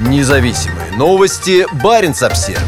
Независимые новости. Барин обсерва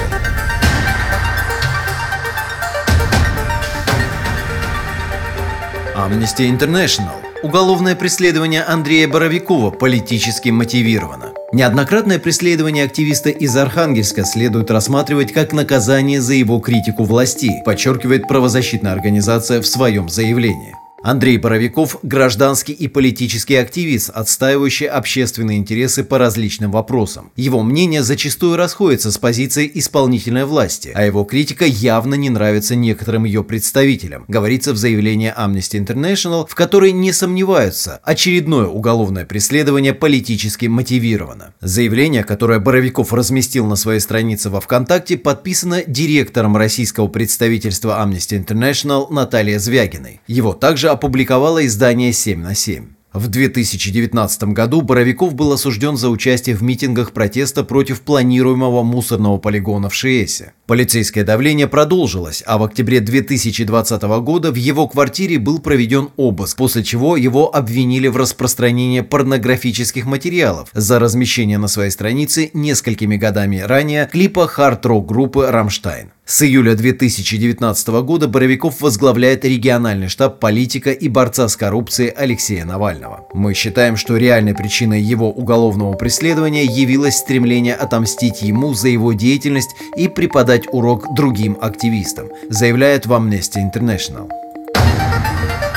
Amnesty International. Уголовное преследование Андрея Боровикова политически мотивировано. Неоднократное преследование активиста из Архангельска следует рассматривать как наказание за его критику власти, подчеркивает правозащитная организация в своем заявлении. Андрей Боровиков – гражданский и политический активист, отстаивающий общественные интересы по различным вопросам. Его мнение зачастую расходится с позицией исполнительной власти, а его критика явно не нравится некоторым ее представителям, говорится в заявлении Amnesty International, в которой не сомневаются, очередное уголовное преследование политически мотивировано. Заявление, которое Боровиков разместил на своей странице во ВКонтакте, подписано директором российского представительства Amnesty International Натальей Звягиной. Его также опубликовало издание «7 на 7». В 2019 году Боровиков был осужден за участие в митингах протеста против планируемого мусорного полигона в Шиэсе. Полицейское давление продолжилось, а в октябре 2020 года в его квартире был проведен обыск, после чего его обвинили в распространении порнографических материалов за размещение на своей странице несколькими годами ранее клипа хард-рок группы «Рамштайн». С июля 2019 года Боровиков возглавляет региональный штаб политика и борца с коррупцией Алексея Навального. Мы считаем, что реальной причиной его уголовного преследования явилось стремление отомстить ему за его деятельность и преподать урок другим активистам, заявляет в Amnesty International.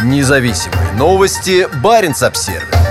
Независимые новости. Барин обсервис